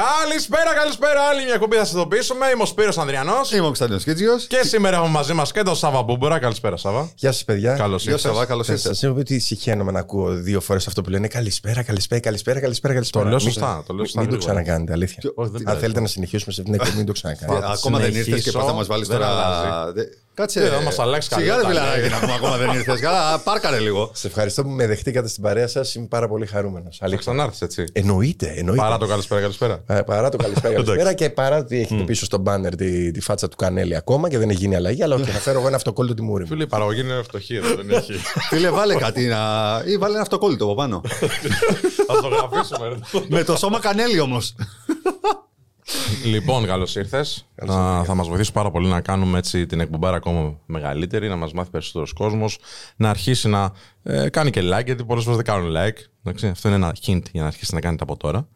Καλησπέρα, καλησπέρα. Άλλη μια κουμπί θα σας ειδοποιήσουμε. Είμαι ο Σπύρος Ανδριανός. Είμαι ο Κωνσταντίνος Κίτζιο. Και σήμερα έχουμε μαζί μας και τον Σάβα Μπούμπουρα. Καλησπέρα, Σάβα. Γεια σας, παιδιά. Καλώς Γεια σας, ήρθατε. καλώς ήρθατε. Σα έχω πει ότι συχαίνομαι να ακούω δύο φορές αυτό που λένε Καλησπέρα, καλησπέρα, καλησπέρα, καλησπέρα. καλησπέρα. λέω Μην- σωστά, το λέω σωστά Μην το γρήγορα. ξανακάνετε, αλήθεια. Όχι, δεν Αν πειράζει. θέλετε να συνεχίσουμε σε αυτήν την εκπομπή, μην το ξανακάνετε. Ακόμα δεν ήρθες και συνεχίσω, πώ θα μας βάλεις δεν τώρα. Αλλάζει. Δε- Κάτσε. Τι, θα μας αλλάξει Σιγά καλά ρε τα φιλαράκι λέει. να πούμε ακόμα δεν ήρθες. Καλά, πάρκαρε λίγο. Σε ευχαριστώ που με δεχτήκατε στην παρέα σας. Είμαι πάρα πολύ χαρούμενος. Θα Αλήθεια. ξανάρθεις έτσι. Εννοείται, εννοείται. Παρά το καλησπέρα, καλησπέρα. Ε, Παρά το καλησπέρα, Εντάξει. καλησπέρα και παρά ότι έχετε πίσω στο μπάνερ τη, τη φάτσα του Κανέλη ακόμα και δεν έχει γίνει αλλαγή, αλλά όχι, θα φέρω εγώ ένα αυτοκόλλητο τη μούρη μου. Φίλοι, η παραγωγή είναι φτωχή εδώ, δεν έχει. Φίλε, βάλε κάτι να. ή βάλε ένα αυτοκόλλητο από πάνω. Θα το γραφήσουμε. ρε. Με το σώμα κανέλη όμως. Λοιπόν, καλώς ήρθες. Θα μας βοηθήσει πάρα πολύ να κάνουμε έτσι την εκπομπάρα ακόμα μεγαλύτερη, να μας μάθει περισσότερος κόσμος, να αρχίσει να ε, κάνει και like, γιατί πολλές φορές δεν κάνουν like. Εντάξει, αυτό είναι ένα hint για να αρχίσει να κάνετε από τώρα.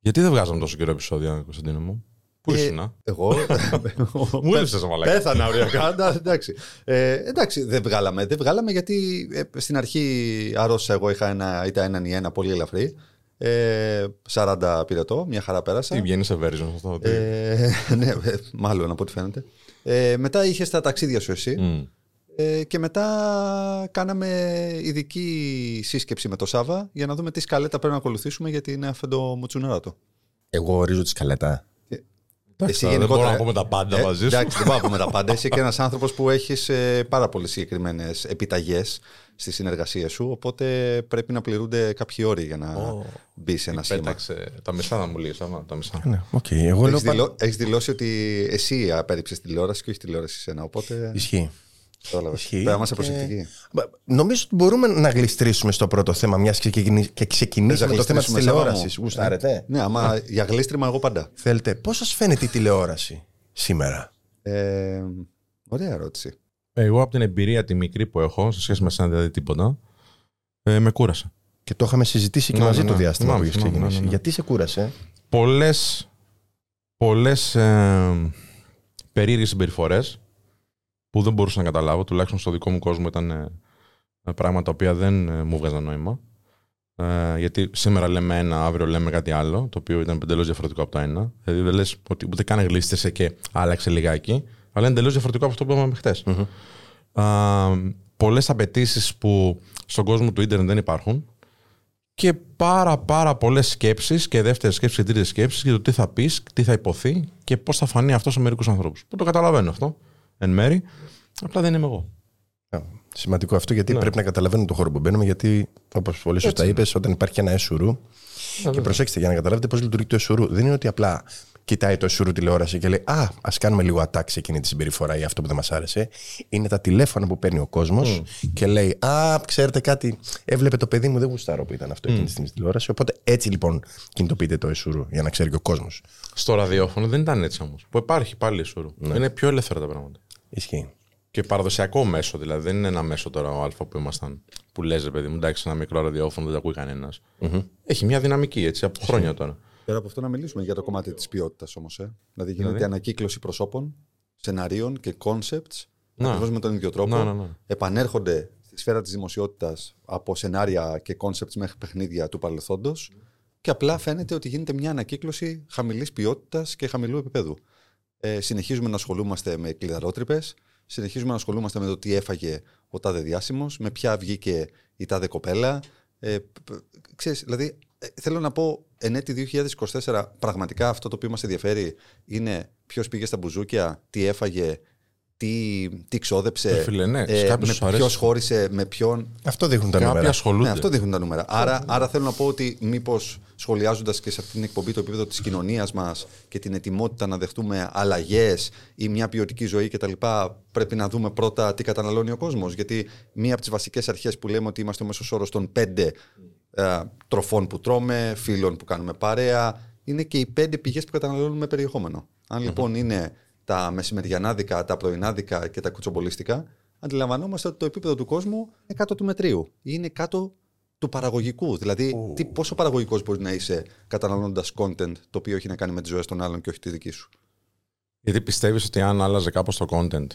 Γιατί δεν βγάζαμε τόσο καιρό επεισόδια, Κωνσταντίνο μου; Πού Ε, ήσουν, α; Εγώ; Μου έλειψες, μαλάκα. Πέθανα οριακά. εντά- Εντάξει. Ε, εντάξει, δεν βγάλαμε. Δεν βγάλαμε γιατί ε, στην αρχή αρρώστησα εγώ. Είχα ένα, ήταν έναν ή ένα πολύ ελαφρύ. Ε, 40 πυρετό, μια χαρά πέρασα. Τι βγαίνεις σε version αυτό. τι- Ε, ναι, ε, μάλλον από ό,τι φαίνεται. Ε, μετά είχες τα ταξίδια σου εσύ. Μμ. Ε, και μετά κάναμε ειδική σύσκεψη με το Σάβα για να δούμε τι σκαλέτα πρέπει να ακολουθήσουμε γιατί είναι αφεντο μουτσουνεράτο. Εγώ ορίζω τη σκαλέτα. Εντάξει, Εσύ δεν γενικότερα- μπορώ να πούμε τα πάντα Ε, μαζί σου. Εντάξει, δεν πάω να πούμε τα πάντα. Είσαι και ένας άνθρωπος που έχεις πάρα πολύ συγκεκριμένες επιταγές στι συνεργασίε σου. Οπότε πρέπει να πληρούνται κάποιοι όροι για να Ω, μπει σε ένα σήμα. Πέταξε τα μισά να μου λύσεις. Τα μισά. Ναι, οκ. Εγώ λέω. Έχεις, πα- δηλώ, έχεις δηλώσει ότι εσύ απέρριψες τηλεόραση και όχι τηλεόραση σένα. Οπότε. Ισχύει. Κατάλαβες. Ισχύει. Πρέπει να είμαστε Και- προσεκτικοί. Μπα- Νομίζω ότι μπορούμε να γλιστρήσουμε στο πρώτο θέμα, μιας και, ξεκινη- και ξεκινήσουμε Θες το να θέμα της γλιστρήσουμε, Σάβα μου; τηλεόραση. Γουστάρετε. Ναι, άμα για γλίστριμα εγώ πάντα. Θέλετε, πώς σας φαίνεται η τηλεόραση σήμερα; Ε, ωραία ερώτηση. Εγώ από την εμπειρία τη μικρή που έχω, σε σχέση με σένα δηλαδή τίποτα, ε, με κούρασε. Και το είχαμε συζητήσει και Ναι, μαζί ναι, το ναι. διάστημα Θυμάμαι, που είχες θυμάμαι, ξεκινήσει. ναι, ναι, ναι. Γιατί σε κούρασε; πολλές, πολλές ε, περίεργες συμπεριφορές που δεν μπορούσα να καταλάβω, τουλάχιστον στο δικό μου κόσμο ήταν ε, πράγματα τα οποία δεν ε, μου βγάζαν νόημα. Ε, γιατί σήμερα λέμε ένα, αύριο λέμε κάτι άλλο, το οποίο ήταν εντελώς διαφορετικό από το ένα. Δηλαδή δεν λες ότι ούτε καν γλίστησε και άλλαξε λιγάκι, αλλά είναι εντελώς διαφορετικό από αυτό που είπαμε χτες. Πολλές απαιτήσεις που στον κόσμο του ίντερνετ δεν υπάρχουν και πάρα πάρα πολλές σκέψεις και δεύτερες σκέψεις και τρίτες σκέψεις για το τι θα πεις, τι θα υποθεί και πώς θα φανεί αυτός σε μερικούς ανθρώπους. Που το καταλαβαίνω αυτό εν μέρη, απλά δεν είμαι εγώ. Α, Σημαντικό αυτό γιατί Ναι. πρέπει να καταλαβαίνουμε το χώρο που μπαίνουμε. Γιατί, όπως πολύ σωστά είναι. είπες, όταν υπάρχει ένα εσουρού. Και προσέξτε για να καταλάβετε πώς λειτουργεί το εσουρού. Δεν είναι ότι απλά κοιτάει το εσουρού τηλεόραση και λέει Α, ας κάνουμε λίγο attack σε εκείνη τη συμπεριφορά ή αυτό που δεν μας άρεσε. Είναι τα τηλέφωνα που παίρνει ο κόσμος και λέει Α, ξέρετε κάτι, έβλεπε το παιδί μου, δεν γουστάρω που ήταν αυτό εκείνη τη στιγμή στη τηλεόραση. Οπότε έτσι λοιπόν κινητοποιείται το εσουρού για να ξέρει και ο κόσμος. Στο ραδιόφωνο δεν ήταν έτσι όμως. Που υπάρχει πάλι σουρού. Είναι πιο ελεύθερα τα πράγματα. Ισχύει. Και παραδοσιακό μέσο, δηλαδή δεν είναι ένα μέσο τώρα ο Α που ήμασταν. Που λες, ρε παιδί μου, εντάξει, ένα μικρό ραδιόφωνο δεν τα ακούει κανένας. Έχει μια δυναμική έτσι από χρόνια τώρα. Πέρα από αυτό να μιλήσουμε για το κομμάτι της ποιότητας όμως. Ε. Δηλαδή γίνεται ανακύκλωση προσώπων, σεναρίων και concepts Να. ακριβώς με τον ίδιο τρόπο. Να, ναι, ναι. Επανέρχονται στη σφαίρα της δημοσιότητας από σενάρια και concepts μέχρι παιχνίδια του παρελθόντος και απλά φαίνεται ότι γίνεται μια ανακύκλωση χαμηλής ποιότητας και χαμηλού επίπεδου. Ε, συνεχίζουμε να ασχολούμαστε με κλειδαρότρυπες, συνεχίζουμε να ασχολούμαστε με το τι έφαγε ο τάδε διάσημος, με ποια βγήκε η τάδε κοπέλα. Ε, π- π- ξέρεις, δηλαδή, ε, θέλω να πω, εν έτη 2024, πραγματικά αυτό το οποίο μας ενδιαφέρει είναι ποιος πήγε στα μπουζούκια, τι έφαγε, τι, τι ξόδεψε, Ε, φίλε, ναι, σε κάποιους με τους αρέσει. ποιος χώρισε, με ποιον. Αυτό δείχνουν τα Κάποιοι νούμερα. ασχολούνται. Ναι, αυτό δείχνουν τα νούμερα. Άρα, άρα θέλω να πω ότι μήπως σχολιάζοντας και σε αυτήν την εκπομπή το επίπεδο της κοινωνίας μας και την ετοιμότητα να δεχτούμε αλλαγές ή μια ποιοτική ζωή κτλ., πρέπει να δούμε πρώτα τι καταναλώνει ο κόσμος. Γιατί μία από τις βασικές αρχές που λέμε ότι είμαστε ο μέσος όρος των πέντε ε, τροφών που τρώμε, φίλων που κάνουμε παρέα, είναι και οι πέντε πηγές που καταναλώνουμε περιεχόμενο. Αν λοιπόν είναι τα μεσημεριανάδικα, τα πρωινάδικα και τα κουτσομπολίστικα, αντιλαμβανόμαστε ότι το επίπεδο του κόσμου είναι κάτω του μετρίου ή είναι κάτω του παραγωγικού. Δηλαδή, τι, πόσο παραγωγικός μπορεί να είσαι καταναλώνοντας content το οποίο έχει να κάνει με τις ζωές των άλλων και όχι τη δική σου; Γιατί πιστεύεις ότι αν άλλαζε κάπως το content,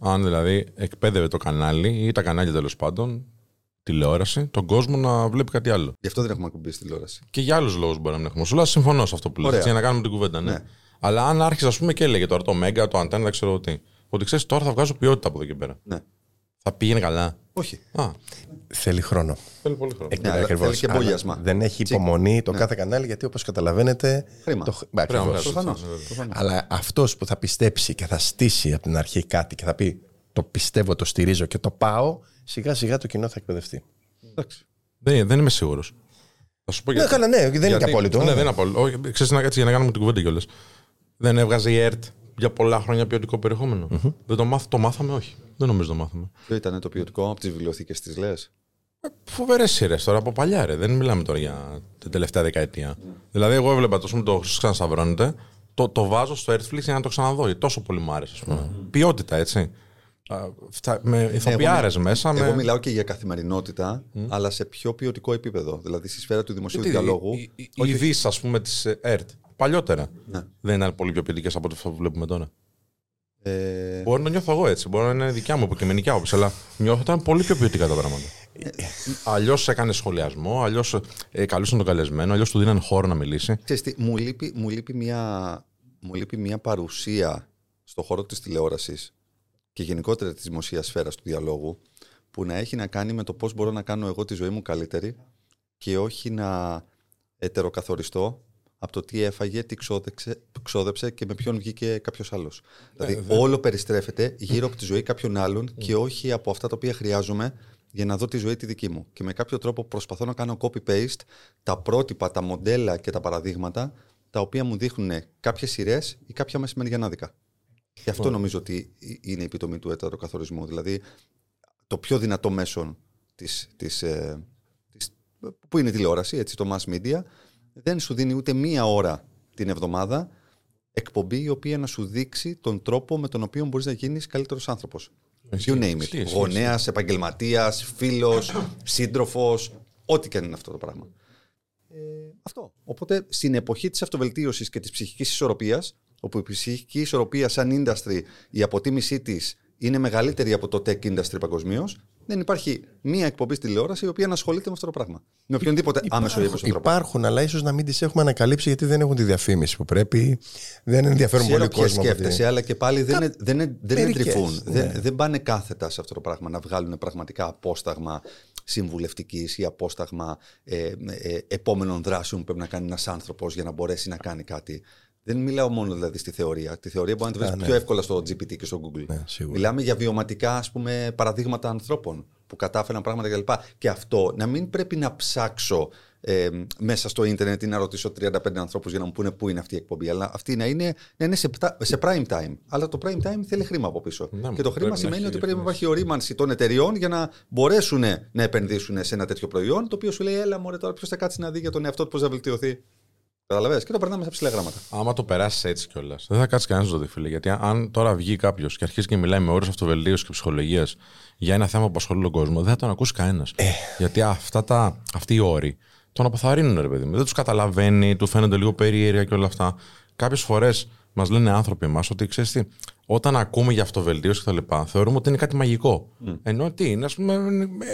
αν δηλαδή εκπαίδευε το κανάλι ή τα κανάλια τέλος πάντων, τηλεόραση τον κόσμο να βλέπει κάτι άλλο. Γι' αυτό δεν έχουμε ακουμπήσει στη τηλεόραση. Και για άλλους λόγους μπορεί να μην έχουμε. Σου λέω συμφωνώ σε αυτό που λες, Ωραία. έτσι, για να κάνουμε την κουβέντα. Ναι. Ναι. Αλλά αν άρχισε, ας πούμε, και έλεγε τώρα το Μέγκα, το Αντένα, δεν ξέρω τι. Ότι ξέρεις, τώρα θα βγάζω ποιότητα από εδώ και πέρα. Ναι. Θα πήγαινε καλά. Όχι. Α, Θέλει χρόνο. θέλει πολύ χρόνο. Ε, Ναι, αλλά ακριβώς. θέλει και Αλλά μπολιασμα. Δεν έχει υπομονή το κάθε κανάλι γιατί όπως καταλαβαίνετε. Χρήμα. Το... Μπα, Πρέπει να ακριβώς. βγάζει. Προφανώς. Ναι, βέβαια. Προφανώς. Αλλά αυτός που θα πιστέψει και θα στήσει από την αρχή κάτι και θα πει Το πιστεύω, το στηρίζω και το πάω, σιγά σιγά το κοινό θα εκπαιδευτεί. Εντάξει. Δεν, δεν είμαι σίγουρος. Θα σου πω Ναι, γιατί. καλά, ναι, δεν είναι Γιατί- και απόλυτο. Ναι, δεν είναι απόλυτο. Όχι, ξέρεις, να, έτσι, για να κάνουμε την κουβέντα κιόλας. Δεν έβγαζε η ΕΡΤ για πολλά χρόνια ποιοτικό περιεχόμενο. Δεν το, μάθ, το μάθαμε, όχι. Δεν νομίζω το μάθαμε. Ποιο ήταν το ποιοτικό από τις βιβλιοθήκες της λες; Φοβερές σειρές τώρα από παλιά, ρε. Δεν μιλάμε τώρα για την τελευταία δεκαετία. Δηλαδή, εγώ έβλεπα το, το ξανασταυρώνεται, το, το βάζω στο Earthflix για να το ξαναδώ. γιατί Τόσο πολύ μου άρεσε, ας πούμε. Ποιότητα, έτσι. Α, φτα- με ηθοποιάρες μέσα. Εγώ με... μιλάω και για καθημερινότητα, αλλά σε πιο ποιοτικό επίπεδο. Δηλαδή στη σφαίρα του δημοσίου Τι, διαλόγου. Οι, οι, οι ειδήσει, ας πούμε, της ΕΡΤ. Παλιότερα. Ναι. Δεν ήταν πολύ πιο ποιοτικέ από αυτό που βλέπουμε τώρα. Ε, Μπορεί να νιώθω εγώ έτσι. Μπορεί να είναι δικιά μου υποκειμενική άποψη. Αλλά νιώθω ότι ήταν πολύ πιο ποιοτικά τα πράγματα. αλλιώς έκανε σχολιασμό, αλλιώς ε, καλούσαν τον καλεσμένο, αλλιώς του δίνανε χώρο να μιλήσει. ξέρεις τι, μου, λείπει, μου, λείπει μια, μου λείπει μια παρουσία στον χώρο της τηλεόρασης και γενικότερα της δημοσίας σφαίρας του διαλόγου που να έχει να κάνει με το πώς μπορώ να κάνω εγώ τη ζωή μου καλύτερη και όχι να ετεροκαθοριστώ από το τι έφαγε, τι ξόδεψε, ξόδεψε και με ποιον βγήκε κάποιος άλλος. Δηλαδή, όλο περιστρέφεται γύρω από τη ζωή κάποιων άλλων και όχι από αυτά τα οποία χρειάζομαι για να δω τη ζωή τη δική μου. Και με κάποιο τρόπο προσπαθώ να κάνω copy-paste τα πρότυπα, τα μοντέλα και τα παραδείγματα τα οποία μου δείχνουν κάποιες σειρές ή κάποια μεσημεριανάδικα. Και αυτό νομίζω ότι είναι η επιτομή του ετεροκαθορισμού. Δηλαδή, το πιο δυνατό μέσο της, της, ε, της, που είναι η τηλεόραση, έτσι, το mass media, δεν σου δίνει ούτε μία ώρα την εβδομάδα εκπομπή η οποία να σου δείξει τον τρόπο με τον οποίο μπορείς να γίνεις καλύτερος άνθρωπος. Ισχύει, You name it. ισχύει, ισχύει. Γονέας, επαγγελματίας, φίλος, σύντροφος, ό,τι και αν είναι αυτό το πράγμα. Ε, αυτό. Οπότε στην εποχή της αυτοβελτίωσης και της ψυχικής ισορροπίας, όπου η ψυχική ισορροπία σαν industry, η αποτίμησή της είναι μεγαλύτερη από το tech industry παγκοσμίως, δεν υπάρχει μία εκπομπή στη τηλεόραση η οποία να ασχολείται με αυτό το πράγμα. Με οποιονδήποτε άμεσο ή έμεσο τρόπο. Υπάρχουν, αλλά ίσως να μην τις έχουμε ανακαλύψει γιατί δεν έχουν τη διαφήμιση που πρέπει. Δεν ενδιαφέρουν Ξέρω πολύ ποιες κόσμο. από τη- σκέφτεσαι, αλλά και πάλι δεν, είναι- δεν, είναι- δεν μερικές, εντρυφούν. ναι. Δεν, δεν πάνε κάθετα σε αυτό το πράγμα να βγάλουν πραγματικά απόσταγμα συμβουλευτικής ή απόσταγμα ε, ε, επόμενων δράσεων που πρέπει να κάνει ένας άνθρωπος για να μπορέσει να κάνει κάτι. Δεν μιλάω μόνο δηλαδή στη θεωρία. Τη θεωρία μπορεί να τη βρεις πιο εύκολα στο GPT και στο Google. Ναι, σίγουρα. Μιλάμε για βιωματικά ας πούμε, παραδείγματα ανθρώπων που κατάφεραν πράγματα κλπ. Και αυτό να μην πρέπει να ψάξω ε, μέσα στο ίντερνετ ή να ρωτήσω 35 ανθρώπους για να μου πούνε πού είναι αυτή η εκπομπή. Αλλά αυτή να είναι, να είναι σε, πτα- σε prime time. Αλλά το prime time θέλει χρήμα από πίσω. Ναι, και το πρέπει χρήμα να σημαίνει έχει ότι πρέπει να διαφήμιση. υπάρχει ορίμανση των εταιριών για να μπορέσουν να επενδύσουν σε ένα τέτοιο προϊόν, το οποίο σου λέει, Έλα, μωρέ, τώρα ποιος θα κάτσει να δει για τον εαυτό του πώς θα βελτιωθεί. Καταλαβες; Και το περνάμε σε ψηλά γράμματα. Άμα το περάσεις έτσι κιόλας, δεν θα κάτσει κανένας να το δει, φίλε. Γιατί αν τώρα βγει κάποιος και αρχίσει και μιλάει με όρους αυτοβελτίωσης και ψυχολογίας για ένα θέμα που απασχολεί τον κόσμο, δεν θα τον ακούσει κανένας. Γιατί αυτά τα, αυτοί οι όροι τον αποθαρρύνουν, ρε παιδί μου. Δεν τους καταλαβαίνει, του φαίνονται λίγο περίεργα και όλα αυτά. Κάποιες φορές μας λένε άνθρωποι εμάς ότι ξέρεις τι, όταν ακούμε για αυτοβελτίωση και τα λοιπά, θεωρούμε ότι είναι κάτι μαγικό. Ενώ τι είναι, ας πούμε,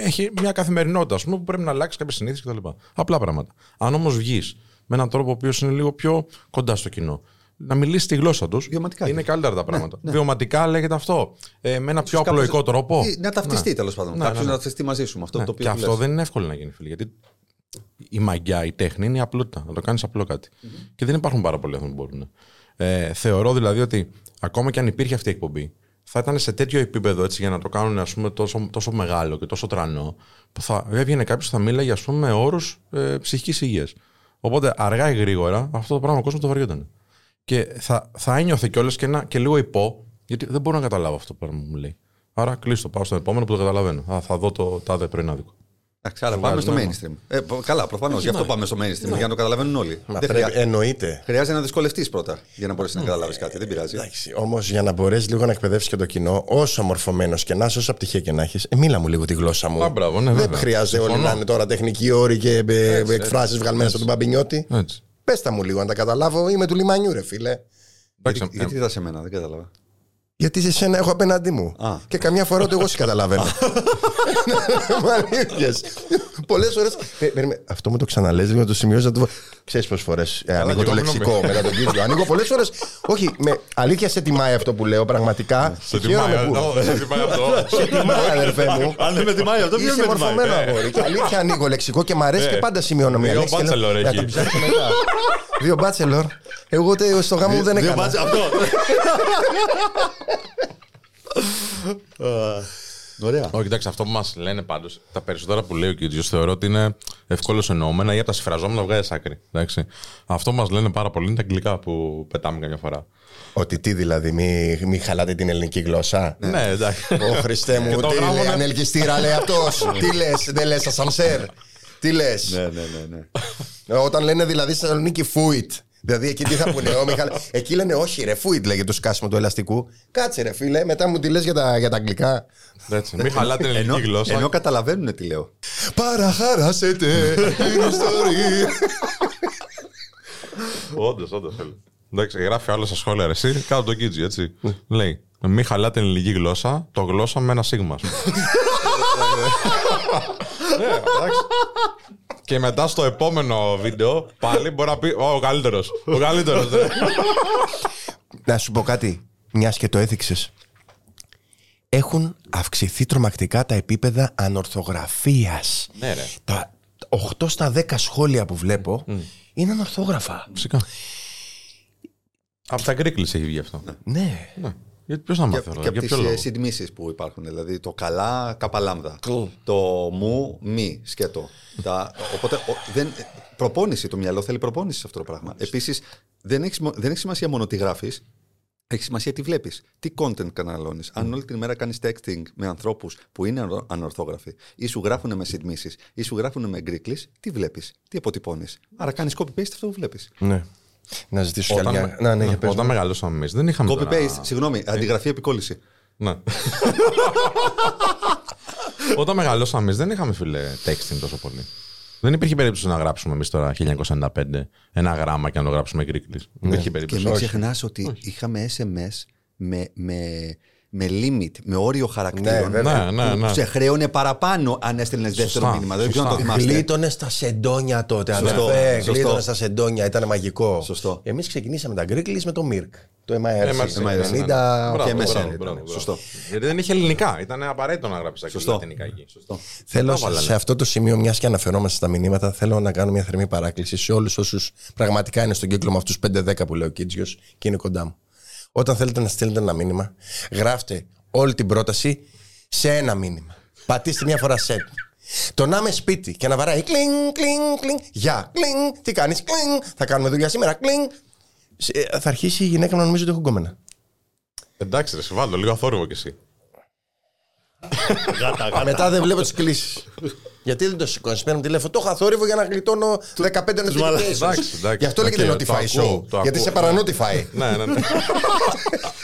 έχει μια καθημερινότητα ας πούμε, που πρέπει να αλλάξει κάποιε συνήθειε κτλ. Απλά πράγματα. Αν όμως βγεις με έναν τρόπο ο οποίος είναι λίγο πιο κοντά στο κοινό, να μιλήσει τη γλώσσα τους, Βιωματικά είναι είναι. καλύτερα τα πράγματα. Βιωματικά λέγεται αυτό. Ε, με ένα πιο Κάποιος- απλοϊκό τρόπο. Ή Να ταυτιστεί Ναι. τέλος πάντων. Ναι, Κάποιος ναι, ναι. να ταυτιστεί μαζί σου με αυτό Ναι, το οποίο και του αυτό λες. δεν είναι εύκολο να γίνει, φίλε. Γιατί η μαγιά, η τέχνη είναι η απλότητα. Να το κάνεις απλό κάτι. Και δεν υπάρχουν πάρα πολλοί άνθρωποι που μπορούν. Ε, θεωρώ δηλαδή ότι ακόμα και αν υπήρχε αυτή η εκπομπή, θα ήταν σε τέτοιο επίπεδο έτσι, για να το κάνουν ας πούμε, τόσο, τόσο μεγάλο και τόσο τρανό, που θα έβγαινε κάποιος θα μίλαγε ας πούμε, με όρους ε, ψυχικής υγείας. Οπότε αργά ή γρήγορα αυτό το πράγμα ο κόσμος το βαριόταν. Και θα, θα ένιωθε κιόλας και, ένα- και λίγο υπό, γιατί δεν μπορώ να καταλάβω αυτό το πράγμα που μου λέει. Άρα κλείστο, πάω στον επόμενο που το καταλαβαίνω. Α, θα δω το τάδε πρωινάδικο. Εντάξει, άρα Σου πάμε βγάζει στο νόημα. mainstream. Ε, πο- καλά, προφανώς. Γι' αυτό πάμε στο mainstream, για να το καταλαβαίνουν όλοι. Μα Δεν πρέπει, χρειά- εννοείται. Χρειάζεται να δυσκολευτείς πρώτα για να μπορέσεις να καταλάβεις κάτι. Δεν πειράζει. Εντάξει, όμως για να μπορέσεις λίγο να εκπαιδεύσεις και το κοινό, όσο μορφωμένος και να είσαι, όσο απτυχία και να έχεις, ε, μίλα μου λίγο τη γλώσσα μου. Α, μπράβο, ναι, Δεν βέβαια. χρειάζεται όλοι Συμφωνώ. να είναι τώρα τεχνικοί όροι και εκφράσεις βγαλμένε από τον Παμπινιώτη. Έτσι. Πες τα μου λίγο, αν τα καταλάβω, είμαι του λιμανιού, ρε φίλε. Εντάξει, Γιατί, ε, γιατί είδα σε μένα, δεν κατάλαβα. Γιατί σε σένα έχω απέναντί μου. Α. Και καμιά φορά ούτε εγώ σε καταλαβαίνω. Μα αλήθειες. Πολλές φορέ. Αυτό μου το ξαναλέζει, λίγο να το σημειώσει να το. Ξέρεις πόσες φορές ανοίγω και το εγώ λεξικό μετά τον κύριο. Ανοίγω πολλές φορέ. Όχι, με αλήθεια σε τιμάει αυτό που λέω πραγματικά. Σε Χαίρομαι τιμάει, που- Ω, δεν σε τιμάει αυτό. Σε τιμάει, αδερφέ μου. Αν δεν με τιμάει αυτό, ποιος Είσαι με τιμάει. μορφωμένο αγόρι. Και αλήθεια ανοίγω λεξικό και μ' αρέσει Ε. και πάντα σημειώνω μια Δύο λέξη. και λέω, bachelor «Να έχει». τα ψάξω μετά. Δύο μπάτσελορ. Εγώ τε- στο γάμο μου δεν Δύο έκανα. μπάτσε- Αυτό. Α, Ωραία. Όχι, εντάξει, αυτό που μας λένε πάντως, τα περισσότερα που λέει ο Κίτζιο θεωρώ ότι είναι ευκόλω εννοούμενα ή από τα συμφραζόμενα βγάζει άκρη. Εντάξει. Αυτό που μας λένε πάρα πολύ είναι τα αγγλικά που πετάμε καμιά φορά. Ότι τι δηλαδή, μη, μη χαλάτε την ελληνική γλώσσα. Ναι, εντάξει. Ω Χριστέ μου, Και το τι γράμμα λέει, είναι- ανελκυστήρα λέει αυτός. τι λες, δεν λες ασανσέρ. Τι λες. Ναι, ναι, ναι, ναι. Όταν λένε δηλαδή στη Θεσσαλονίκη φούιτ. Δηλαδή εκεί τι θα πούνε, ο Μιχάλη. Εκεί λένε όχι, ρε, φούιτ λέγεται το σκάσιμο του ελαστικού. Κάτσε, ρε φίλε, μετά μου τη λες για τα, για τα αγγλικά. Έτσι. Μην χαλάτε την ελληνική Ενώ, γλώσσα. ενώ καταλαβαίνουν τι λέω. Παραχαράσετε την ιστορία. Όντως, όντως. Εντάξει, γράφει άλλο στα σχόλια ρε, εσύ, κάτω το Κίτζι, έτσι. Λέει, μην χαλάτε την ελληνική γλώσσα, το γλώσσα με ένα σίγμα. Ας πούμε». Ναι, εντάξει. Και μετά στο επόμενο βίντεο πάλι μπορεί να πει «Ω, ο καλύτερος. Ο καλύτερος. Να σου πω κάτι, μιας και το έθιξες. Έχουν αυξηθεί τρομακτικά τα επίπεδα ανορθογραφίας. Ναι, ρε. Τα 8 στα 10 σχόλια που βλέπω είναι ανορθόγραφα. Φυσικά. Από τα γκρίκλι έχει βγει αυτό. Ναι. Ναι. Γιατί ποιος να Και, μάθει τώρα, και από για τις ποιο λόγο; συντμήσεις που υπάρχουν. Δηλαδή το καλά, καπαλάμδα. Το μου, μη, σκέτο. Τα, οπότε ο- δεν, προπόνηση το μυαλό θέλει προπόνηση σε αυτό το πράγμα. Επίσης, δεν έχει δεν έχει σημασία μόνο τι γράφεις. Έχει σημασία τι βλέπεις. Τι content καταναλώνεις. Αν όλη την ημέρα κάνεις texting με ανθρώπους που είναι ανο- ανορθόγραφοι ή σου γράφουν με συντμήσεις ή σου γράφουν με γκρίκλι, τι βλέπεις, τι αποτυπώνεις. Άρα κάνεις copy-paste αυτό που βλέπεις. ναι. Να ζητήσω κι άλλη Όταν, μια. Να, ναι, για πες όταν μου. μεγαλώσαμε εμείς, δεν είχαμε. τώρα- Copy-paste, συγγνώμη, αντιγραφή επικόλληση. Ναι. Όταν μεγαλώσαμε εμείς, δεν είχαμε φίλε texting τόσο πολύ. Δεν υπήρχε περίπτωση να γράψουμε εμείς τώρα 1995 ένα γράμμα και να το γράψουμε γκρίκλι. Δεν υπήρχε Και περίπτωση. μην Όχι. ξεχνάς ότι είχαμε SMS με, με, με limit, με όριο χαρακτήρων. Ναι, βέβαια. Ναι, ναι, που ναι. Σε χρέωνε παραπάνω αν έστελνες δεύτερο Σωστά, μήνυμα. Δεν ξέρω αν το σωστά. θυμάστε. Γλίτωνες στα σεντόνια τότε, Σωστό, αδερφέ. σωστό. Γλίτωνες στα σεντόνια, ήταν μαγικό. Σωστό. Εμείς ξεκινήσαμε τα γκρίκλι με το Μιρκ. Το Ε, MIRC. μας- το MIRC, 90. Μπράβο, και μπράβο, MSN μπράβο, ήταν. μπράβο. Σωστό. Γιατί δεν είχε ελληνικά. Ήταν απαραίτητο να γράψει τα Σωστό. λατινικά εκεί. Σωστό. Θέλω Τα βάλανε. σε αυτό το σημείο, μιας και αναφερόμαστε στα μηνύματα, θέλω να κάνω μια θερμή παράκληση σε όλους όσους πραγματικά είναι στον κύκλο με αυτούς 5-10 που λέει ο Κίτζιος και είναι κοντά μου. Όταν θέλετε να στείλετε ένα μήνυμα, γράφτε όλη την πρόταση σε ένα μήνυμα. Πατήστε μια φορά set. Το να είμαι σπίτι και να βαράει κλινγκ, κλινγκ, κλινγκ. Γεια, κλινγκ. Τι κάνεις, κλινγκ. Θα κάνουμε δουλειά σήμερα, κλινγκ. Σε- Θα αρχίσει η γυναίκα να νομίζει ότι έχω γκόμενα. Εντάξει, ρε, σε βάλω λίγο αθόρυβο κι εσύ. Μετά δεν βλέπω τις κλήσεις. Γιατί δεν το σηκώνεις, παίρνω τηλέφωνο. Το έχω θόρυβο για να γλιτώνω 15 notifications. Εντάξει, εντάξει. Γι' αυτό λέγεται Οκ, το Notify ακούω, Show. το Γιατί ακούω. σε παρανοtify. Ναι, ναι, ναι.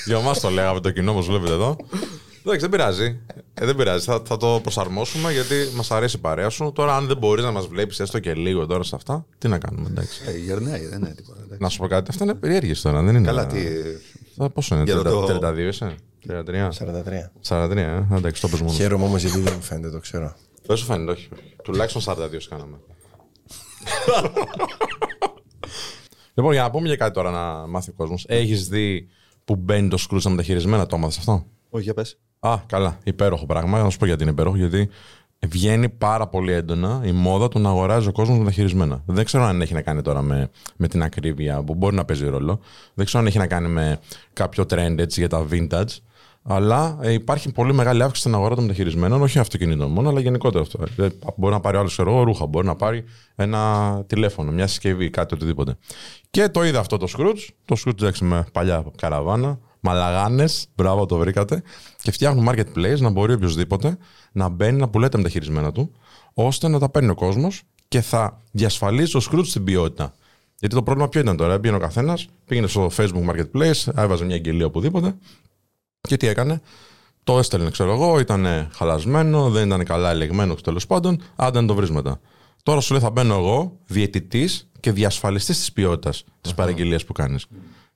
Για εμά το λέγαμε το κοινό, όπως βλέπετε εδώ. Εντάξει, δεν πειράζει. Ε, δεν πειράζει. Θα, θα το προσαρμόσουμε γιατί μας αρέσει η παρέα σου. Τώρα, αν δεν μπορείς να μας βλέπεις έστω και λίγο τώρα σε αυτά, τι να κάνουμε, εντάξει. Ε, γερνάει, δεν είναι τίποτα. εντάξει. Να σου πω κάτι, αυτά είναι περίεργε τώρα, δεν είναι. Καλά, τι. Θα, πόσο είναι, Για 30, το- 32 είσαι, 33, 43. 43, ε, εντάξει, το πες μόνος. Χαίρομαι όμως γιατί δεν μου φαίνεται, το ξέρω. Δεν σου φαίνεται, όχι. Τουλάχιστον 42 κάναμε. λοιπόν, για να πούμε για κάτι τώρα να μάθει ο κόσμος. Έχεις δει που μπαίνει το σκρούτσα μεταχειρισμένα, το έμαθες αυτό; Όχι, για πες. Α, καλά. Υπέροχο πράγμα. Να σου πω γιατί είναι υπέροχο. Γιατί βγαίνει πάρα πολύ έντονα η μόδα του να αγοράζει ο κόσμος μεταχειρισμένα. Δεν ξέρω αν έχει να κάνει τώρα με, με την ακρίβεια που μπορεί να παίζει ρόλο. Δεν ξέρω αν έχει να κάνει με κάποιο trend έτσι για τα vintage. Αλλά ε, υπάρχει πολύ μεγάλη αύξηση στην αγορά των μεταχειρισμένων, όχι αυτοκινήτων μόνο, αλλά γενικότερα αυτό. Ε, μπορεί να πάρει άλλος ξέρω, ρούχα, μπορεί να πάρει ένα τηλέφωνο, μια συσκευή, κάτι οτιδήποτε. Και το είδα αυτό το Scrooge. Το Scrooge εντάξει με παλιά καραβάνα, μαλαγάνες, μπράβο το βρήκατε. Και φτιάχνουν marketplace να μπορεί οποιοδήποτε να μπαίνει να πουλάει τα μεταχειρισμένα του, ώστε να τα παίρνει ο κόσμος και θα διασφαλίζει το Scrooge την ποιότητα. Γιατί το πρόβλημα ποιο ήταν τώρα, πήγαινε ο καθένας, πήγαινε στο Facebook Marketplace, έβαζε μια αγγελία οπουδήποτε και τι έκανε; Το έστελνε, ξέρω εγώ, ήταν χαλασμένο, δεν ήταν καλά ελεγμένος τέλος πάντων. Άντε να το βρεις μετά. Τώρα σου λέει θα μπαίνω εγώ, διαιτητής και διασφαλιστής της ποιότητας της παραγγελίας που κάνεις.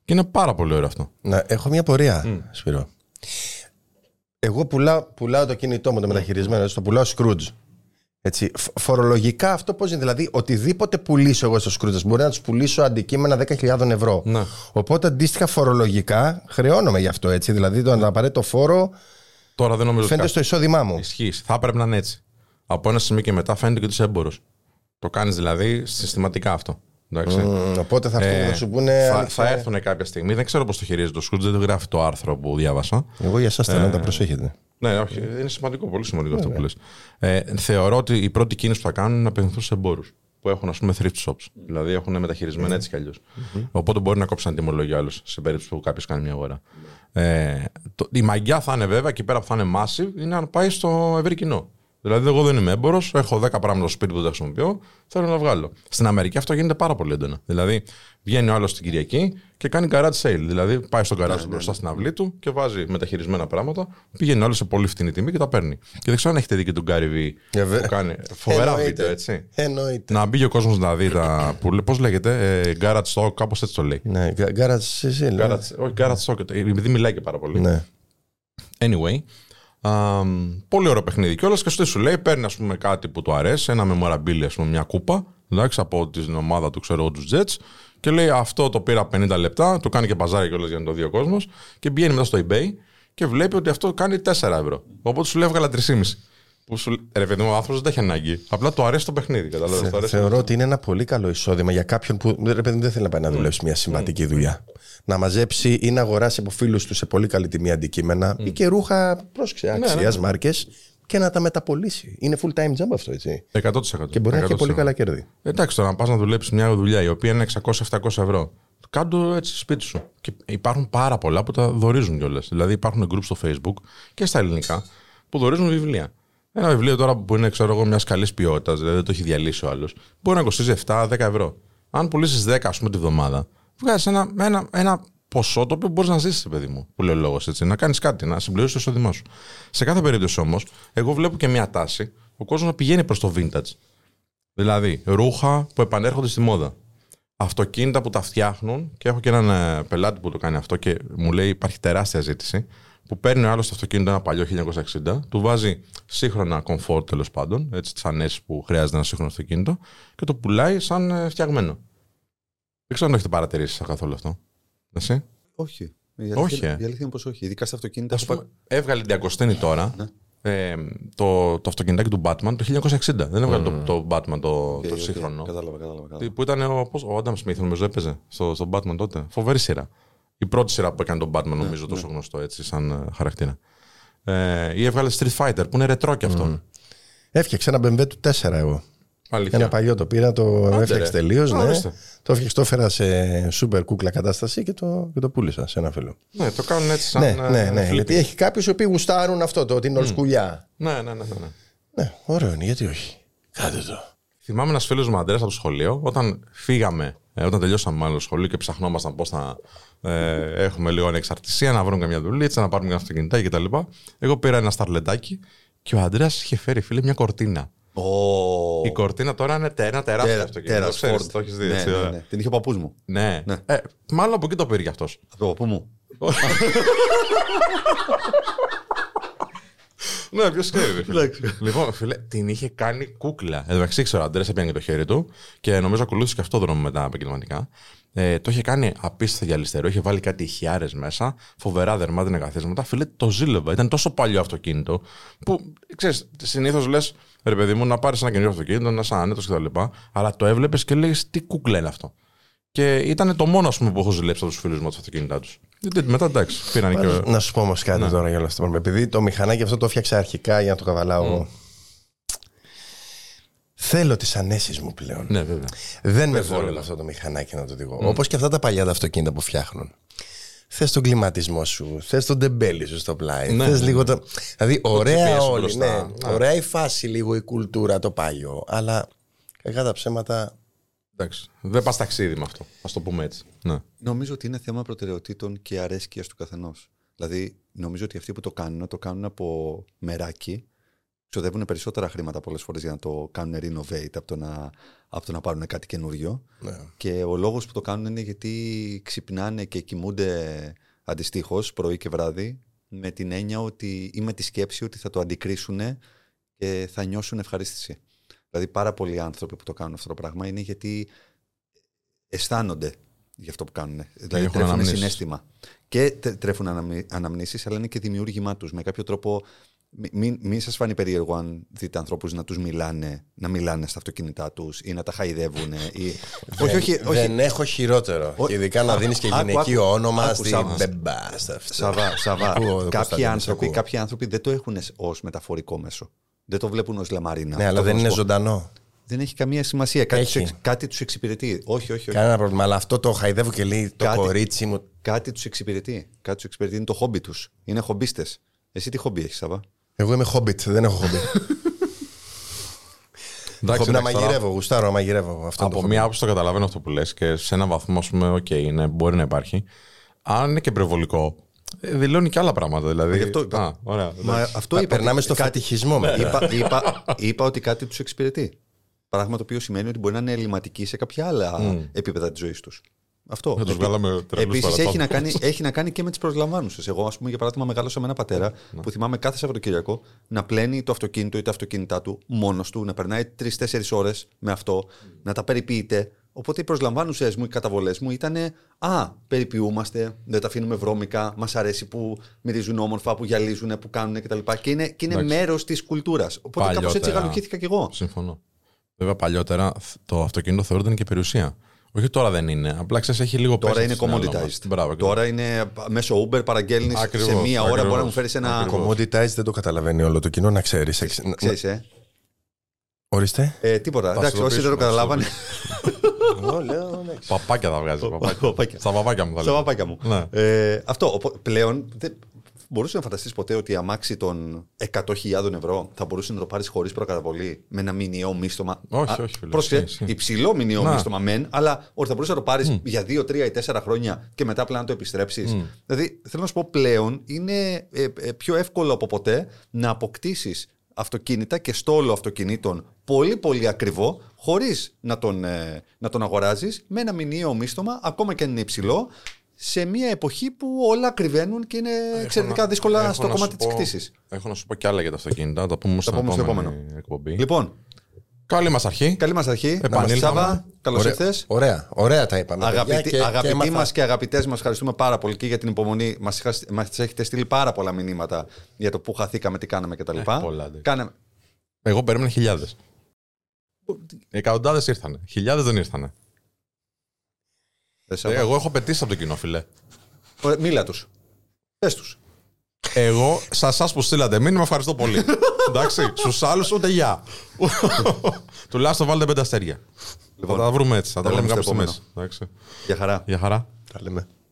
Και είναι πάρα πολύ ωραίο αυτό. Να, έχω μια πορεία, Σπύρο. Εγώ πουλάω, πουλάω το κινητό μου το μεταχειρισμένο, έτσι, το πουλάω Scrooge. Έτσι, φ- φορολογικά αυτό πώς είναι. Δηλαδή, οτιδήποτε πουλήσω εγώ στο Scrooge, μπορεί να τους πουλήσω αντικείμενα 10.000 ευρώ. Ναι. Οπότε αντίστοιχα φορολογικά χρεώνομαι γι' αυτό έτσι. Δηλαδή, το απαραίτητο φόρο Τώρα δεν νομίζω φαίνεται ότι στο εισόδημά μου. Ισχύει. Θα έπρεπε να είναι έτσι. Από ένα σημείο και μετά φαίνεται και ότι είσαι έμπορος. Το κάνεις δηλαδή συστηματικά αυτό. Εντάξει. Μμ, οπότε θα έρθουν και Ε, θα σου πούνε. θα, «Άλεξε, θα έρθουν κάποια στιγμή. Δεν ξέρω πώς το χειρίζεται το Scrooge, δεν το γράφει το άρθρο που διάβασα. Εγώ για εσάς θέλω Ε, να τα προσέχετε. Ναι, όχι, είναι σημαντικό, πολύ σημαντικό αυτό που λες. Ε, θεωρώ ότι η πρώτη κίνηση που θα κάνουν είναι να απευθυνθούν σε εμπόρους που έχουν ας πούμε thrift shops. Δηλαδή έχουν μεταχειρισμένα έτσι κι αλλιώς. Οπότε μπορεί να κόψει ένα τιμολόγιο άλλος σε περίπτωση που κάποιος κάνει μια αγορά. Ε, το, η μαγιά θα είναι βέβαια εκεί πέρα που θα είναι massive είναι αν πάει στο ευρύ κοινό. Δηλαδή, εγώ δεν είμαι έμπορος, έχω 10 πράγματα στο σπίτι που δεν τα χρησιμοποιώ, θέλω να βγάλω. Στην Αμερική αυτό γίνεται πάρα πολύ έντονα. Δηλαδή, βγαίνει ο άλλος την Κυριακή και κάνει garage sale. Δηλαδή, πάει στο garage του μπροστά στην αυλή του και βάζει μεταχειρισμένα πράγματα, πηγαίνει ο άλλος σε πολύ φτηνή τιμή και τα παίρνει. Και δεν ξέρω αν έχετε δει και τον Gary Vee Ε, βε- που κάνει φοβερά Εννοείται. βίντεο, έτσι. Εννοείται. Να μπει και ο κόσμος να δει τα. Πώς λέγεται, ε, trash talk, κάπως έτσι το λέει. Ναι, garage sale. Garage, όχι, trash talk, επειδή μιλάει και πάρα πολύ. Ναι. Anyway, αμ, πολύ ωραίο παιχνίδι κιόλας και στο τι σου λέει, παίρνει ας πούμε, κάτι που του αρέσει, ένα memorabilia, ας πούμε, μια κούπα, εντάξει, από την ομάδα του, ξέρω εγώ, τους Jets, και λέει αυτό το πήρα 50 λεπτά, το κάνει και παζάρι κιόλας για να το δει ο κόσμος, και πηγαίνει μετά στο eBay και βλέπει ότι αυτό κάνει 4 ευρώ. Οπότε σου λέει έβγαλα 3,5. Που σου λέει, ρε παιδί μου, ο άνθρωπος δεν τα έχει ανάγκη. Απλά του αρέσει το παιχνίδι. Κατάλαβες, του αρέσει. Θεωρώ ότι είναι ένα πολύ καλό εισόδημα για κάποιον που ρε παιδί, μου, δεν θέλει να πάει να δουλέψει μια συμβατική δουλειά. Να μαζέψει ή να αγοράσει από φίλους του σε πολύ καλή τιμή αντικείμενα ή και ρούχα πρόσεξε, αξίας, μάρκες και να τα μεταπολίσει. Είναι full time job αυτό, έτσι. 100%. Και μπορεί να έχει και 100%. πολύ καλά κέρδη. Εντάξει, τώρα να πας να δουλέψεις μια δουλειά η οποία είναι 600-700 ευρώ. Κάντο έτσι σπίτι σου. Και υπάρχουν πάρα πολλά που τα δορίζουν κιόλας. Δηλαδή υπάρχουν groups στο Facebook και στα ελληνικά που δορίζουν βιβλία. Ένα βιβλίο τώρα που είναι, ξέρω εγώ, μιας καλής ποιότητας, δηλαδή δεν το έχει διαλύσει ο άλλος, μπορεί να κοστίζει 7-10 ευρώ. Αν πουλήσεις 10, ας πούμε, τη βδομάδα, βγάζεις ένα, ένα, ένα ποσό το οποίο μπορείς να ζήσεις, παιδί μου, που λέει ο λόγος έτσι, να κάνεις κάτι, να συμπληρώσεις το εισόδημά σου. Σε κάθε περίπτωση όμως, εγώ βλέπω και μια τάση ο κόσμος να πηγαίνει προς το vintage. Δηλαδή, ρούχα που επανέρχονται στη μόδα. Αυτοκίνητα που τα φτιάχνουν και έχω και έναν ε, πελάτη που το κάνει αυτό και μου λέει υπάρχει τεράστια ζήτηση που παίρνει ο άλλος το αυτοκίνητο ένα παλιό 1960, του βάζει σύγχρονα comfort τέλος πάντων, έτσι τις ανέσει που χρειάζεται ένα σύγχρονο αυτοκίνητο και το πουλάει σαν ε, φτιαγμένο. Δεν ξέρω αν το έχετε παρατηρήσει καθόλου αυτό. Εσύ; Όχι. Η Όχι, αλήθεια, ε; η αλήθεια είναι πως όχι. Ειδικά στα αυτοκίνητα. Ας έχω πούμε, έβγαλε την Αγκοστίνη τώρα Ναι. ε, το, το αυτοκινητάκι του Batman το 1960. Δεν έβγαλε το, το Batman το, Οκ, το οκ, σύγχρονο. Κατάλαβα, κατάλαβα. κατάλαβα. Που ήταν ο, πώς, ο Adam Smith, νομίζω, έπαιζε στο, στο Batman τότε. Φοβερή σειρά. Η πρώτη σειρά που έκανε τον Batman, νομίζω, τόσο γνωστό έτσι, σαν ε, χαρακτήρα. Ε, ή έβγαλε Street Fighter, που είναι ρετρό κι αυτό. Έφτιαξε ένα BMW του 4 εγώ. Αλήθεια. Ένα παλιό το πήρα, το Άντε, έφτιαξε ρε. τελείως. Α, Ναι. ορίστε. Το έφτιαξε, το έφερα σε super κούκλα κατάσταση και το, και το πούλησα σε ένα φίλο. Ναι, το κάνουν έτσι σαν. ναι, ε, ναι, ναι. φλίπι. Γιατί έχει κάποιους οι οποίοι γουστάρουν αυτό, το ότι είναι ολσκουλιά. Ναι, ναι, ναι, ναι, ναι. Ναι, ωραίο είναι, γιατί όχι. Κάντε το. Θυμάμαι ένας φίλος μου Αντρέας από το σχολείο, όταν φύγαμε, ε, όταν τελειώσαμε μάλλον το σχολείο και ψαχνόμασταν πώς θα ε, έχουμε λίγο ανεξαρτησία, να βρούμε καμιά δουλίτσα, να πάρουμε ένα αυτοκινητάκι κτλ. Εγώ πήρα ένα σταρλετάκι και ο Αντρέας είχε φέρει φίλε μια κορτίνα. Ω, Η κορτίνα τώρα είναι τε- ένα τεράστιο τέρα- αυτοκίνητο. τέρας, ξέρεις, Ford. το έχεις δει. Ναι, έτσι, ναι, ωραία. ναι. Την είχε ο παππούς μου. Ναι. Ναι. Ε, μάλλον από εκεί το πήρε κι αυτός. Από το παππού μου. ναι, ποιος ξέρει. φίλε. λοιπόν, φίλε, την είχε κάνει κούκλα. Εν μεταξύ, ξέρω, ο Αντρέας έπιανε και το χέρι του και νομίζω ακολούθησε και αυτό δρόμο μετά επαγγελματικά. Ε, το είχε κάνει απίστευτα γυαλιστερό, είχε βάλει κάτι ηχιάρε μέσα, φοβερά δερμάτινα καθίσματα. Φίλε, το ζήλευα. Ήταν τόσο παλιό αυτοκίνητο που ξέρεις, συνήθως λες, ρε παιδί μου, να πάρεις ένα καινούριο αυτοκίνητο, να είσαι άνετος κτλ. Αλλά το έβλεπες και λέει, τι κούκλα είναι αυτό. Και ήταν το μόνο ας πούμε, που έχω ζηλέψει από τους φίλους μου από τα αυτοκίνητά τους. Μετά εντάξει, πήραν και. Να σου πω όμως κάτι Ναι. τώρα για όλα αυτά. Επειδή το μηχανάκι αυτό το έφτιαξα αρχικά για να το καβαλάω εγώ. Θέλω τις ανέσεις μου πλέον. Ναι, βέβαια. Δεν με Παίζει βόλευε ρόλο. αυτό το μηχανάκι να το οδηγώ. Όπως και αυτά τα παλιά τα αυτοκίνητα που φτιάχνουν. Θες τον κλιματισμό σου, θες τον τεμπέλι σου στο πλάι. Ναι, θες ναι, λίγο το. Δηλαδή, ωραία GPS σου όλοι. μπροστά. Ναι, Ναι. ωραία η φάση, λίγο η κουλτούρα, το παλιό. Αλλά κακά τα ψέματα. Εντάξει. Δεν πας ταξίδι με αυτό. Α το πούμε έτσι. Ναι. Νομίζω ότι είναι θέμα προτεραιοτήτων και αρέσκειας του καθενός. Δηλαδή, νομίζω ότι αυτοί που το κάνουν, το κάνουν από μεράκι. Ξοδεύουν περισσότερα χρήματα πολλές φορές για να το κάνουν renovate από το να, από το να πάρουν κάτι καινούριο. Ναι. Και ο λόγος που το κάνουν είναι γιατί ξυπνάνε και κοιμούνται αντιστοίχως πρωί και βράδυ με την έννοια ότι ή με τη σκέψη ότι θα το αντικρίσουν και θα νιώσουν ευχαρίστηση. Δηλαδή πάρα πολλοί άνθρωποι που το κάνουν αυτό το πράγμα είναι γιατί αισθάνονται για αυτό που κάνουν. Δηλαδή έχουν τρέφουν αναμνήσεις. συνέστημα. Και τε- τρέφουν αναμνη- αναμνήσεις, αλλά είναι και δημιούργημά τους. Με κάποιο τρόπο μη- μην, μην σας φανεί περίεργο αν δείτε ανθρώπους να τους μιλάνε, να μιλάνε στα αυτοκίνητά τους ή να τα χαϊδεύουν. Ή... όχι, όχι, όχι. Δεν έχω χειρότερο. Ο- Και ειδικά να δίνεις και Άκου, γυναικείο άκου. όνομα Άκου, στην Σάβα. μπεμπά. στα αυτά. Σαβά, Σαβά. Ακούω, κάποιοι, Κωνσταντίνε, άνθρωποι, ακούω. κάποιοι άνθρωποι δεν το έχουν ως μεταφορικό μέσο. Δεν το βλέπουν ως λαμαρίνα. Ναι, αλλά Το δεν είναι γνωστό. ζωντανό. Δεν έχει καμία σημασία. Κάτι, Έχει. τους, εξ- κάτι τους εξυπηρετεί. Όχι, όχι, όχι. Κανένα πρόβλημα. Αλλά αυτό το χαϊδεύω και λέει το Κάτι- κορίτσι μου. Κάτι τους εξυπηρετεί. Κάτι τους εξυπηρετεί. Είναι το χόμπι τους. Είναι χομπίστες. Εσύ τι χόμπι έχεις, Σαβά. Εγώ είμαι hobbit, δεν έχω χόμπι. Εντάξει, Χόμπι να εντάξει, τώρα, μαγειρεύω, γουστάρω να μαγειρεύω. Αυτό από μία άποψη το καταλαβαίνω αυτό που λες και σε έναν βαθμό, ας πούμε, οκ, είναι, μπορεί να υπάρχει. Αν είναι και υπερβολικό, ε, δηλώνει και άλλα πράγματα. Δηλαδή. Γι' αυτό- Α, ωραία. Μα εντάξει. αυτό Μα είπα. περνάμε ότι στο κάτι- φετιχισμό μετά. είπα, είπα, είπα ότι κάτι τους εξυπηρετεί. Πράγμα το οποίο σημαίνει ότι μπορεί να είναι ελληματικοί σε κάποια άλλα επίπεδα της ζωής τους. Αυτό. Θα τους βγάλαμε τρελούς Επίσης έχει, παραπάνω. να κάνει, έχει να κάνει και με τις προσλαμβάνουσες. Εγώ, ας πούμε, για παράδειγμα, μεγάλωσα με ένα πατέρα που θυμάμαι κάθε Σαββατοκύριακο να πλένει το αυτοκίνητο ή τα αυτοκίνητά του μόνος του, να περνάει τρει-τέσσερι ώρες με αυτό, να τα περιποιείται. Οπότε οι προσλαμβάνουσε μου, οι καταβολές μου ήταν Α, περιποιούμαστε, δεν τα αφήνουμε βρώμικα, μας αρέσει που μυρίζουν όμορφα, που γυαλίζουν, που κάνουν κτλ. Και είναι, και είναι Εντάξει. μέρος της κουλτούρας. Οπότε κάπως έτσι Παλιότερα. γαλουχήθηκα κι εγώ. Συμφωνώ. Βέβαια, παλιότερα το αυτοκίνητο θεωρούνταν και περιουσία. Όχι τώρα δεν είναι. Απλά ξέρεις, έχει λίγο Τώρα πέσει είναι στο μυαλό μας. commoditized. Μπράβο, ακριβώς. Τώρα είναι μέσω Uber παραγγέλνεις σε Ακριβώς, μία ώρα ακριβώς. μπορεί να μου φέρεις ένα. Ακριβώς. Commoditize δεν το καταλαβαίνει όλο το κοινό, να ξέρεις. Ξέρεις, ε; Ορίστε. Ε, τίποτα. Θα Εντάξει, σου το όσοι δεν το πείσουμε, θα σου το Εγώ καταλάβανε. λέω, εντάξει. Παπάκια θα βγάζεις. Παπάκια. Παπάκια. Στα παπάκια μου θα Στα λέω. παπάκια μου. Ναι. Ε, αυτό. οπό- Πλέον δεν μπορούσες να φανταστείς ποτέ ότι η αμάξι των 100.000 ευρώ θα μπορούσε να το πάρεις χωρίς προκαταβολή με ένα μηνιαίο μίστομα. Όχι, όχι, φίλε. Πρόσεχε, Ισχύει, ισχύει. υψηλό μηνιαίο Να. μίστομα μεν, αλλά ότι θα μπορούσες να το πάρεις για 2, 3 ή 4 χρόνια και μετά απλά να το επιστρέψεις. Δηλαδή, θέλω να σου πω πλέον είναι ε, ε, πιο εύκολο από ποτέ να αποκτήσεις αυτοκίνητα και στόλο αυτοκινήτων πολύ πολύ ακριβό χωρίς να τον, ε, να τον αγοράζεις με ένα μηνιαίο μίστομα ακόμα και αν είναι υψηλό σε μια εποχή που όλα ακριβένουν και είναι εξαιρετικά να- δύσκολα έχω στο να κομμάτι σου της πω- κτήσης. Έχω να σου πω κι άλλα για τα αυτοκίνητα. Θα τα πούμε στην πούμε στο επόμενη επόμενο. εκπομπή. Λοιπόν, Καλή μας αρχή. καλή μας αρχή. Επανήλθαμε. Σάβα, καλώς Ωραία- ήρθες. Ωραία, ωραία τα είπαμε. παιδιά, Αγαπητοί, και- και αγαπητοί έμαθα- μας και αγαπητές μας ευχαριστούμε πάρα πολύ και για την υπομονή. Μας, είχα- μας έχετε στείλει πάρα πολλά μηνύματα για το που χαθήκαμε, τι κάναμε κτλ. Ε, πολλά, εντάξει. Κάναμε. Εγώ περίμενα χιλιάδες. Εκατοντάδες ήρθανε. Χιλιάδες δεν ήρθανε. Δε, Ε, Σάβα. εγώ έχω πετύσει από το κοινό, φιλέ. Ωραία, Μίλα τους. Πες τους. Εγώ, σε εσάς που στείλατε μήνυμα, ευχαριστώ πολύ. Εντάξει, στους άλλους ούτε γεια. Τουλάχιστον βάλτε πέντε αστέρια. Λοιπόν, θα τα βρούμε έτσι. Θα τα τα λέμε λέμε κάπου στο στη επόμενο. μέση. Εντάξει. Για χαρά. Γεια χαρά. Τα λέμε.